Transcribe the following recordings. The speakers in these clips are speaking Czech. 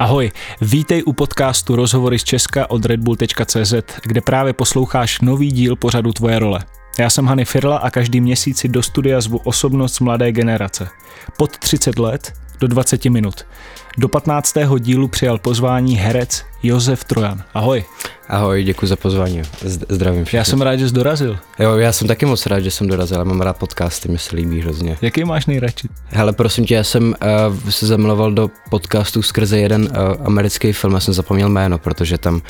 Ahoj, vítej u podcastu Rozhovory z Česka od redbull.cz, kde právě posloucháš nový díl pořadu Tvoje role. Já jsem Hany Firla a každý měsíc si do studia zvu osobnost mladé generace. Pod 30 let do 20 minut. Do 15. dílu přijal pozvání herec Josef Trojan. Ahoj. Ahoj, děkuji za pozvání. Zdravím všechny. Já jsem rád, že jsi dorazil. Jo, já jsem taky moc rád, že jsem dorazil. Já mám rád podcasty, mi se líbí hrozně. Jaký máš nejradši? Hele, prosím tě, já jsem uh, se zamiloval do podcastu skrze jeden uh, americký film, já jsem zapomněl jméno, protože tam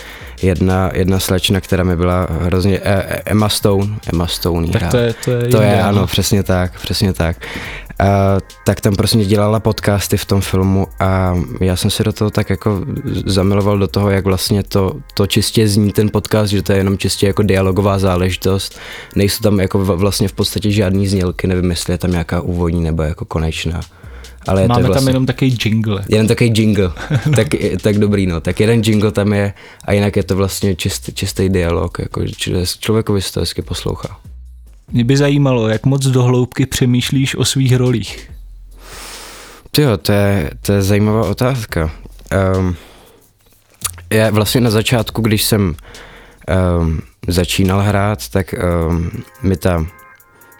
jedna, jedna slečna, která mi byla hrozně, uh, Emma Stone, Emma Stone. Tak to je, to je, to je, ano, přesně tak, přesně tak. Uh, tak tam prostě dělala podcasty v tom filmu a já jsem se do toho tak jako zamiloval do toho, jak vlastně to, to čistě zní ten podcast, že to je jenom čistě jako dialogová záležitost. Nejsou tam jako vlastně v podstatě žádný znělky, nevím, jestli je tam nějaká úvodní nebo jako konečná. Ale Máme vlastně, tam jenom takový jingle. Jenom takový jingle, tak, tak dobrý, no. Tak jeden jingle tam je a jinak je to vlastně čist, čistý dialog, jako člověkovi se to hezky poslouchá. Mě by zajímalo, jak moc dohloubky přemýšlíš o svých rolích. Jo, to je, to je zajímavá otázka. Um, já vlastně na začátku, když jsem um, začínal hrát, tak um, mi ta,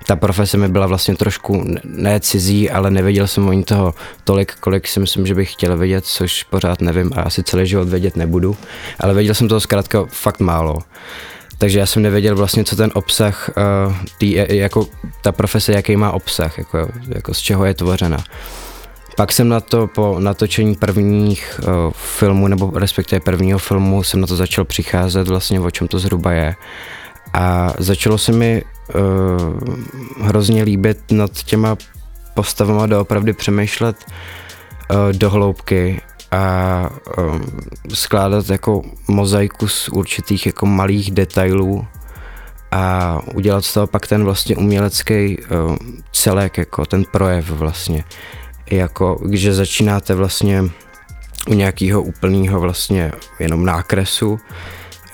ta profese mi byla vlastně trošku ne cizí, ale nevěděl jsem o ní toho tolik, kolik si myslím, že bych chtěl vědět, což pořád nevím a asi celý život vědět nebudu, ale věděl jsem toho zkrátka fakt málo. Takže já jsem nevěděl vlastně, co ten obsah, uh, tý, jako ta profese, jaký má obsah, jako, jako z čeho je tvořena. Pak jsem na to po natočení prvních uh, filmů, nebo respektive prvního filmu, jsem na to začal přicházet vlastně, o čem to zhruba je. A začalo se mi uh, hrozně líbit nad těma postavama doopravdy přemýšlet uh, do hloubky a um, skládat jako mozaiku z určitých jako malých detailů a udělat z toho pak ten vlastně umělecký um, celek, jako ten projev vlastně. Jako, když začínáte vlastně u nějakého úplného vlastně jenom nákresu,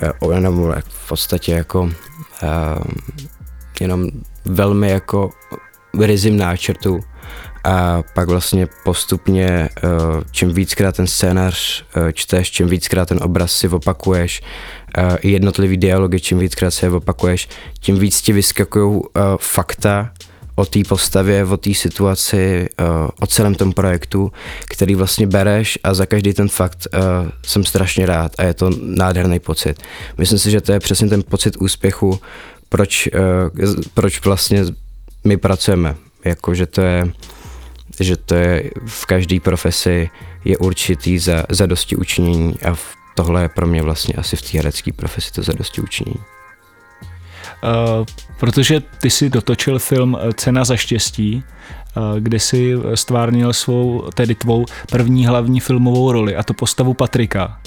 eh, jenom v podstatě jako um, jenom velmi jako ryzím náčrtu, a pak vlastně postupně, eh, čím víckrát ten scénář eh, čteš, čím víckrát ten obraz si opakuješ, eh, i jednotlivý dialogy, čím víckrát se je opakuješ, tím víc ti vyskakují fakta o té postavě, o té situaci, o celém tom projektu, který vlastně bereš a za každý ten fakt jsem strašně rád a je to nádherný pocit. Myslím si, že to je přesně ten pocit úspěchu, proč, proč vlastně my pracujeme. Jako, že to je že to je v každé profesi je určitý za, za dosti učinění a v, tohle je pro mě vlastně asi v té herecké profesi to za dosti učinění. Uh, protože ty si dotočil film Cena za štěstí, uh, kde si stvárnil svou, tedy tvou první hlavní filmovou roli, a to postavu Patrika,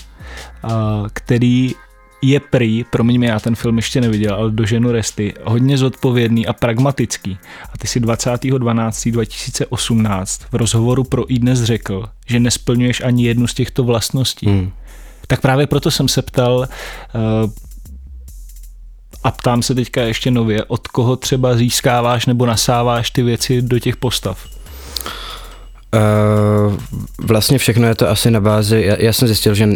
uh, který je prý, promiň mi, já ten film ještě neviděl, ale do ženu resty, hodně zodpovědný a pragmatický. A ty si 20.12.2018 v rozhovoru pro i dnes řekl, že nesplňuješ ani jednu z těchto vlastností. Hmm. Tak právě proto jsem se ptal uh, a ptám se teďka ještě nově, od koho třeba získáváš nebo nasáváš ty věci do těch postav? Uh, vlastně všechno je to asi na bázi, já, já jsem zjistil, že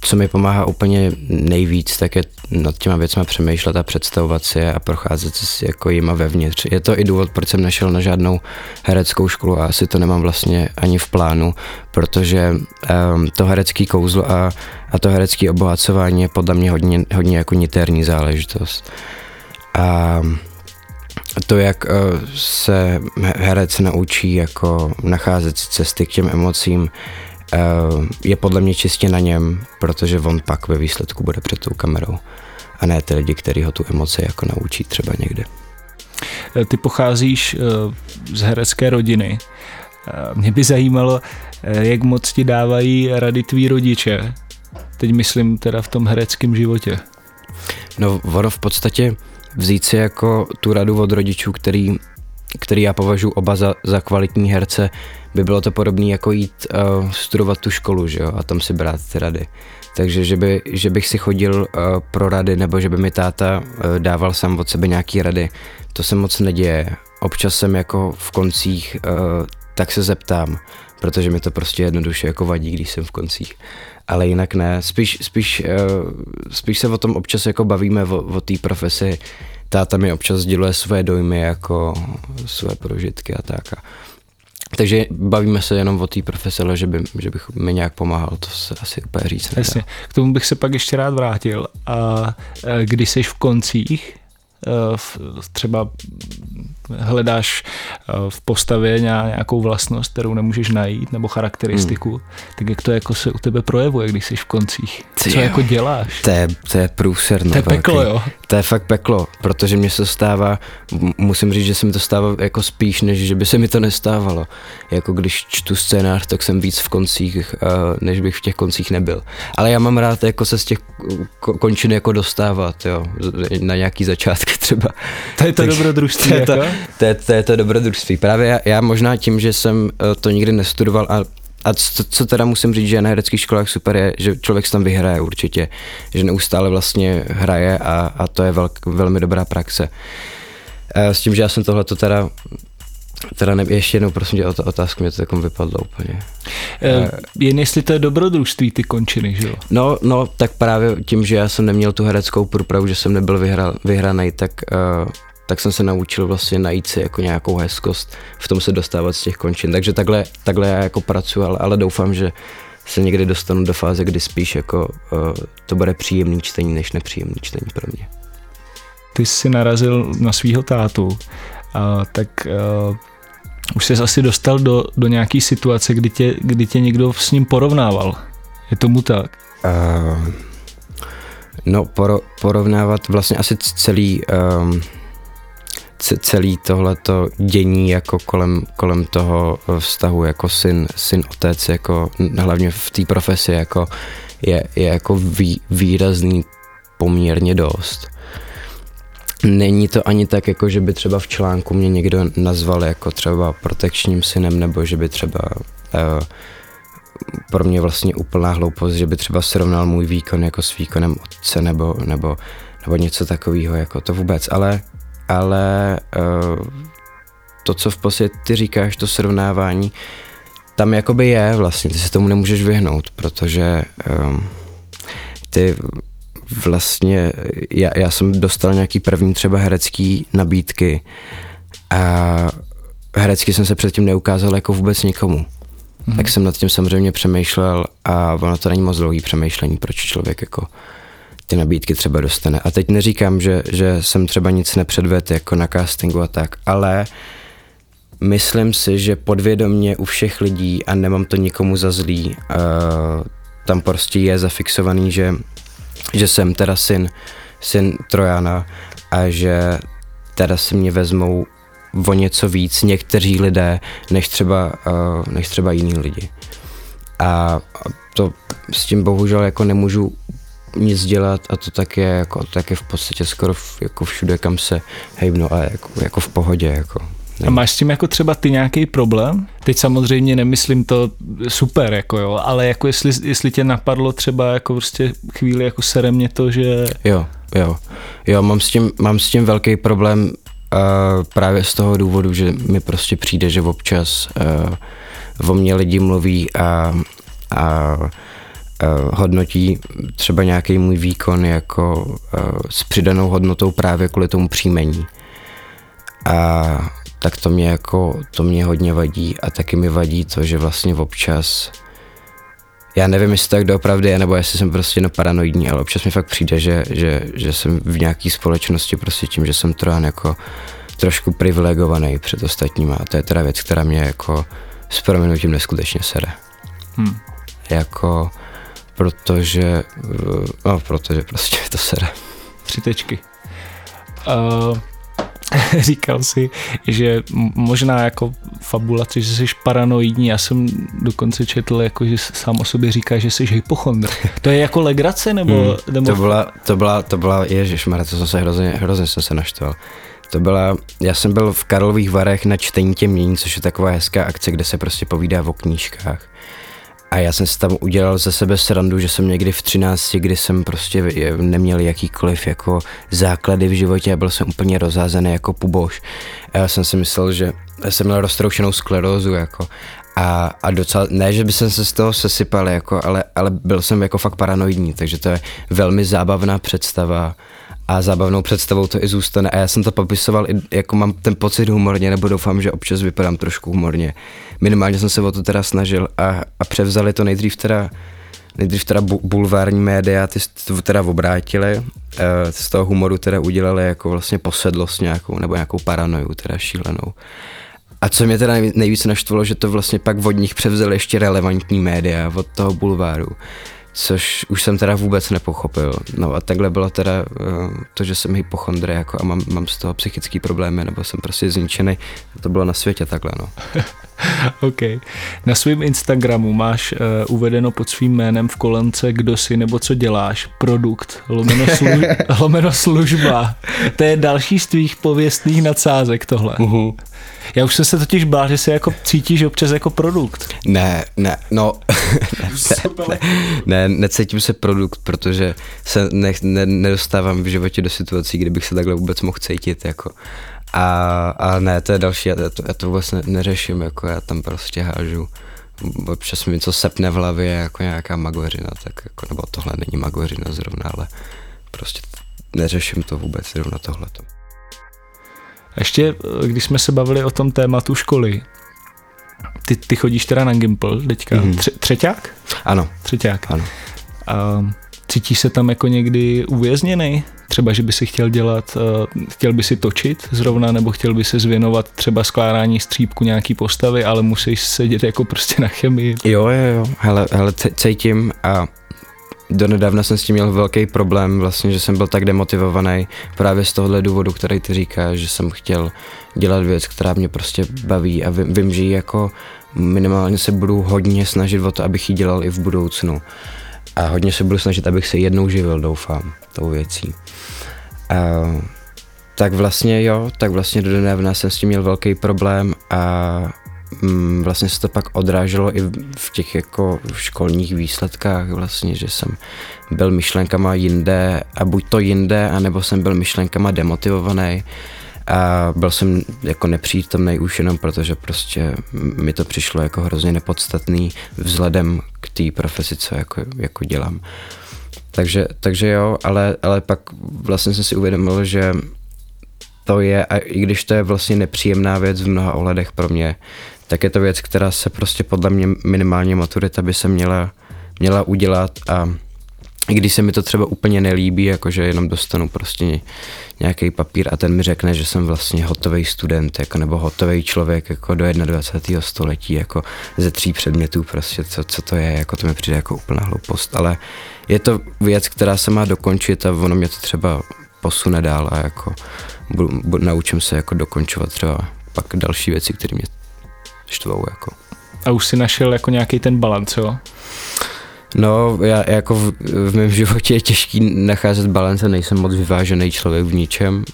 co mi pomáhá úplně nejvíc, tak je nad těma věcmi přemýšlet a představovat si je a procházet si jako jima vevnitř. Je to i důvod, proč jsem nešel na žádnou hereckou školu a asi to nemám vlastně ani v plánu, protože um, to herecký kouzlo a, a to herecké obohacování je podle mě hodně, hodně jako niterní záležitost. A to, jak eh, se herec naučí jako nacházet cesty k těm emocím, eh, je podle mě čistě na něm, protože on pak ve výsledku bude před tou kamerou a ne ty lidi, kteří ho tu emoci jako naučí třeba někde. Eh, ty pocházíš z herecké rodiny. Mě by zajímalo, jak moc ti dávají rady tví rodiče. Teď myslím teda v tom hereckém životě. No ono v podstatě vzít si jako tu radu od rodičů, který, který já považuji oba za, za kvalitní herce, by bylo to podobné jako jít uh, studovat tu školu, že jo, a tam si brát ty rady. Takže že, by, že bych si chodil uh, pro rady, nebo že by mi táta uh, dával sám od sebe nějaký rady, to se moc neděje. Občas jsem jako v koncích, uh, tak se zeptám, protože mi to prostě jednoduše jako vadí, když jsem v koncích. Ale jinak ne, spíš, spíš, uh, spíš se o tom občas jako bavíme o, o té profesi. Táta mi občas sděluje své dojmy, jako své prožitky a tak. A takže bavíme se jenom o té profesi, ale že, by, že bych mi nějak pomáhal, to se asi úplně říct Jasně. K tomu bych se pak ještě rád vrátil. A když jsi v koncích, Eh, třeba hledáš eh, v postavě nějakou vlastnost, kterou nemůžeš najít, nebo charakteristiku, hmm. tak jak to jako se u tebe projevuje, když jsi v koncích? Co jo, jako děláš? To je, to je průser. To je peklo, jo? To je fakt peklo, protože mě se stává, musím říct, že se mi to stává jako spíš, než že by se mi to nestávalo. Jako když čtu scénář, tak jsem víc v koncích, eh, než bych v těch koncích nebyl. Ale já mám rád jako se z těch končin jako dostávat, jo, na nějaký začátky třeba. To je to Takže, dobrodružství, to je to, jako? To, je, to je to dobrodružství. Právě já, já možná tím, že jsem eh, to nikdy nestudoval a a co, co teda musím říct, že na hereckých školách super je, že člověk se tam vyhraje určitě, že neustále vlastně hraje a, a to je velk, velmi dobrá praxe. Eh, s tím, že já jsem tohle to teda Teda ne, ještě jednou, prosím tě, otázku mě to takom vypadlo úplně. E, jen jestli to je dobrodružství, ty končiny, že jo? No, no, tak právě tím, že já jsem neměl tu hereckou průpravu, že jsem nebyl vyhra, vyhraný, tak, uh, tak jsem se naučil vlastně najít si jako nějakou hezkost, v tom se dostávat z těch končin. Takže takhle, takhle já jako pracuji, ale, ale doufám, že se někdy dostanu do fáze, kdy spíš jako uh, to bude příjemný čtení, než nepříjemný čtení pro mě. Ty jsi narazil na svého tátu, uh, tak uh, už jsi asi dostal do, do nějaké situace, kdy tě, kdy tě někdo s ním porovnával. Je tomu tak? Uh, no, poro, porovnávat vlastně asi celý, um, celý tohleto dění jako kolem, kolem toho vztahu jako syn, syn otec, jako hlavně v té profesi jako je, je jako vý, výrazný poměrně dost. Není to ani tak, jako že by třeba v článku mě někdo nazval jako třeba protekčním synem, nebo že by třeba uh, pro mě vlastně úplná hloupost, že by třeba srovnal můj výkon jako s výkonem otce nebo, nebo, nebo něco takového, jako to vůbec, ale, ale uh, to, co v podstatě ty říkáš, to srovnávání, tam jakoby je vlastně, ty se tomu nemůžeš vyhnout, protože um, ty vlastně já, já jsem dostal nějaký první třeba herecký nabídky a herecky jsem se předtím neukázal jako vůbec nikomu. Mm-hmm. Tak jsem nad tím samozřejmě přemýšlel a ono to není moc dlouhý přemýšlení, proč člověk jako ty nabídky třeba dostane. A teď neříkám, že, že jsem třeba nic nepředvedl jako na castingu a tak, ale myslím si, že podvědomně u všech lidí a nemám to nikomu za zlý, uh, tam prostě je zafixovaný, že že jsem teda syn, syn Trojana a že teda si mě vezmou o něco víc někteří lidé, než třeba, uh, než třeba jiní lidi. A to s tím bohužel jako nemůžu nic dělat a to tak je, jako, tak je v podstatě skoro v, jako všude, kam se hejbnu a jako, jako v pohodě. Jako. A máš s tím jako třeba ty nějaký problém? Teď samozřejmě nemyslím to super, jako jo, ale jako jestli, jestli tě napadlo třeba jako prostě chvíli jako sere mě to, že... Jo, jo, jo, mám s tím, mám s tím velký problém uh, právě z toho důvodu, že mi prostě přijde, že občas uh, o mě lidi mluví a, a hodnotí třeba nějaký můj výkon jako uh, s přidanou hodnotou právě kvůli tomu příjmení. A tak to mě jako, to mě hodně vadí a taky mi vadí to, že vlastně občas já nevím, jestli to tak doopravdy je, nebo jestli jsem prostě no paranoidní, ale občas mi fakt přijde, že, že, že jsem v nějaké společnosti prostě tím, že jsem trojan jako trošku privilegovaný před ostatníma a to je teda věc, která mě jako s proměnutím neskutečně sere. Hmm. Jako, protože, no, protože prostě to sere. Tři tečky. Uh, říkal si, že možná jako fabulace, že jsi paranoidní. Já jsem dokonce četl, jako, že sám o sobě říká, že jsi hypochondr. To je jako legrace nebo... Hmm, nebo... To byla, to byla, to byla, ježišmarja, to jsem se hrozně, hrozně jsem se naštval. To byla, já jsem byl v Karlových Varech na čtení těmění, což je taková hezká akce, kde se prostě povídá o knížkách. A já jsem si tam udělal ze sebe srandu, že jsem někdy v 13, kdy jsem prostě neměl jakýkoliv jako základy v životě a byl jsem úplně rozházený jako puboš. A já jsem si myslel, že jsem měl roztroušenou sklerózu jako A, a docela, ne, že by jsem se z toho sesypal, jako, ale, ale byl jsem jako fakt paranoidní, takže to je velmi zábavná představa a zábavnou představou to i zůstane. A já jsem to popisoval, i, jako mám ten pocit humorně, nebo doufám, že občas vypadám trošku humorně. Minimálně jsem se o to teda snažil a, a převzali to nejdřív teda nejdřív teda bulvární média, ty to teda obrátili, uh, z toho humoru teda udělali jako vlastně posedlost nějakou, nebo nějakou paranoju teda šílenou. A co mě teda nejvíce naštvalo, že to vlastně pak od nich převzali ještě relevantní média od toho bulváru což už jsem teda vůbec nepochopil. No a takhle bylo teda uh, to, že jsem hypochondry jako a mám, mám z toho psychický problémy, nebo jsem prostě zničený. To bylo na světě takhle, no. OK. Na svém Instagramu máš uh, uvedeno pod svým jménem v kolence, kdo jsi nebo co děláš, produkt, lomeno, slu- lomeno služba. To je další z tvých pověstných nadsázek tohle. Uh-huh. Já už jsem se totiž bál, že se jako cítíš občas jako produkt. Ne, ne, no, ne, ne, ne, necítím se produkt, protože se ne, ne, nedostávám v životě do situací, kdy bych se takhle vůbec mohl cítit, jako. A, a ne, to je další, já to, já to vůbec ne, neřeším, jako já tam prostě hážu občas mi něco sepne v hlavě jako nějaká magořina, tak jako, nebo tohle není magořina zrovna, ale prostě neřeším to vůbec zrovna tohleto. Ještě, když jsme se bavili o tom tématu školy, ty, ty chodíš teda na Gimple teďka, mm-hmm. Tře, třeťák? Ano. Třeťák. Ano. A cítíš se tam jako někdy uvězněný? Třeba, že by si chtěl dělat, uh, chtěl by si točit zrovna, nebo chtěl by se zvěnovat třeba skládání střípku nějaký postavy, ale musíš sedět jako prostě na chemii. Jo, jo, jo, hele, hele cítím a donedávna jsem s tím měl velký problém, vlastně, že jsem byl tak demotivovaný právě z tohohle důvodu, který ty říkáš, že jsem chtěl dělat věc, která mě prostě baví a vím, vím že jako minimálně se budu hodně snažit o to, abych ji dělal i v budoucnu. A hodně se budu snažit, abych se jednou živil, doufám, tou věcí. A, tak vlastně jo, tak vlastně do nedávna jsem s tím měl velký problém a mm, vlastně se to pak odráželo i v těch jako školních výsledkách vlastně, že jsem byl myšlenkama jinde a buď to jinde, anebo jsem byl myšlenkama demotivovaný a byl jsem jako nepřítomný už jenom protože prostě mi to přišlo jako hrozně nepodstatný vzhledem k té profesi, co jako, jako dělám. Takže, takže jo, ale, ale pak vlastně jsem si uvědomil, že to je, a i když to je vlastně nepříjemná věc v mnoha ohledech pro mě, tak je to věc, která se prostě podle mě minimálně maturita by se měla, měla udělat a i když se mi to třeba úplně nelíbí, jakože jenom dostanu prostě nějaký papír a ten mi řekne, že jsem vlastně hotový student, jako, nebo hotový člověk jako do 21. století, jako ze tří předmětů prostě, co, co to je, jako to mi přijde jako úplná hloupost, ale je to věc, která se má dokončit a ono mě to třeba posune dál a jako budu, budu, naučím se jako dokončovat třeba pak další věci, které mě štvou. Jako. A už si našel jako nějaký ten balans, jo? No, já jako v, v mém životě je těžký nacházet balance, nejsem moc vyvážený člověk v ničem,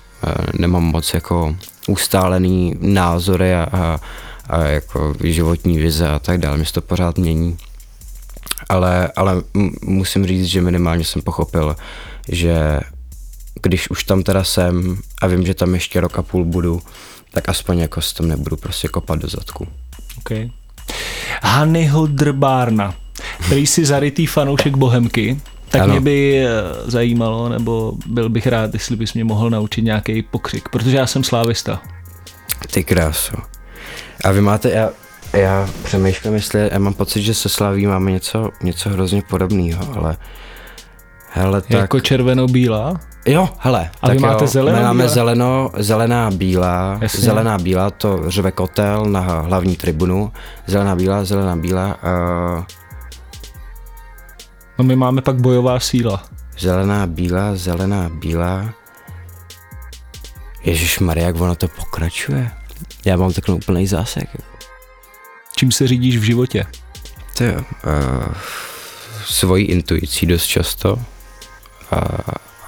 nemám moc jako ustálený názory a, a, a jako životní vize a tak dále, mě to pořád mění. Ale, ale musím říct, že minimálně jsem pochopil, že když už tam teda jsem a vím, že tam ještě rok a půl budu, tak aspoň jako s tom nebudu prostě kopat do zadku. Okay. Hanyho Drbárna, který si zarytý fanoušek Bohemky, tak ano. mě by eh, zajímalo, nebo byl bych rád, jestli bys mě mohl naučit nějaký pokřik, protože já jsem slávista. Ty krásu. A vy máte, já, já přemýšlím, jestli, já mám pocit, že se slaví máme něco, něco hrozně podobného, ale hele, tak... Jako červeno-bílá? Jo, hele. A vy máte zelenou? máme zeleno, zelená bílá, Jasně. zelená bílá, to řve kotel na hlavní tribunu, zelená bílá, zelená bílá. Uh... No my máme pak bojová síla. Zelená bílá, zelená bílá. Ježíš Maria, jak ono to pokračuje. Já mám takový úplný zásek. Čím se řídíš v životě? To jo, uh, svojí intuicí dost často. Uh,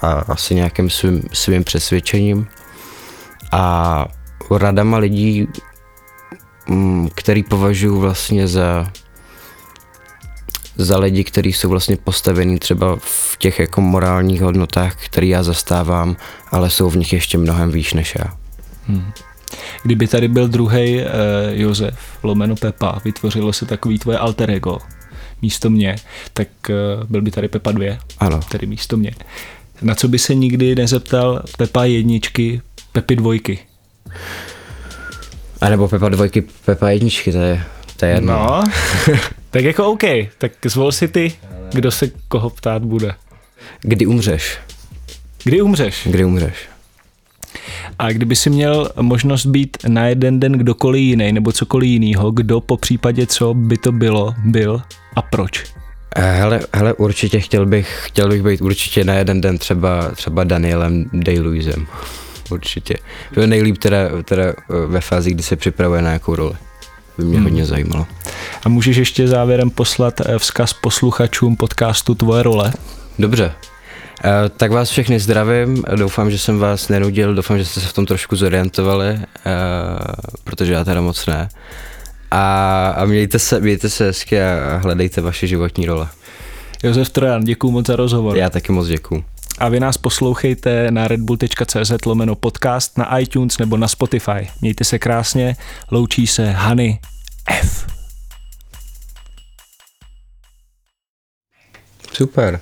a asi nějakým svým, svým přesvědčením a radama lidí, mm, který považuji vlastně za za lidi, kteří jsou vlastně postavení třeba v těch jako morálních hodnotách, které já zastávám, ale jsou v nich ještě mnohem výš než já. Hmm. Kdyby tady byl druhý uh, Josef, lomeno Pepa, vytvořilo se takový tvoje alter ego místo mě, tak uh, byl by tady Pepa 2, Ano. tedy místo mě. Na co by se nikdy nezeptal Pepa jedničky, Pepy dvojky? A nebo Pepa dvojky, Pepa jedničky, to je, to je jedno. No, tak jako OK, tak zvol si ty, kdo se koho ptát bude. Kdy umřeš? Kdy umřeš? Kdy umřeš? A kdyby si měl možnost být na jeden den kdokoliv jiný nebo cokoliv jiného, kdo po případě co by to bylo, byl a proč? Eh, Hele, hele, určitě chtěl bych, chtěl bych být určitě na jeden den třeba, třeba Danielem Day-Lewisem. Určitě. To je nejlíp teda, teda eh, ve fázi, kdy se připravuje na jakou roli. By mě hmm. hodně zajímalo. A můžeš ještě závěrem poslat eh, vzkaz posluchačům podcastu Tvoje role? Dobře. Eh, Tak vás všechny zdravím, doufám, že jsem vás nenudil, doufám, že jste se v tom trošku zorientovali, eh, protože já teda moc ne. A, a mějte, se, mějte se hezky a hledejte vaše životní role. Josef Trojan, děkuji moc za rozhovor. Já taky moc děkuju. A vy nás poslouchejte na redbull.cz lomeno podcast, na iTunes nebo na Spotify. Mějte se krásně, loučí se Hany F. Super.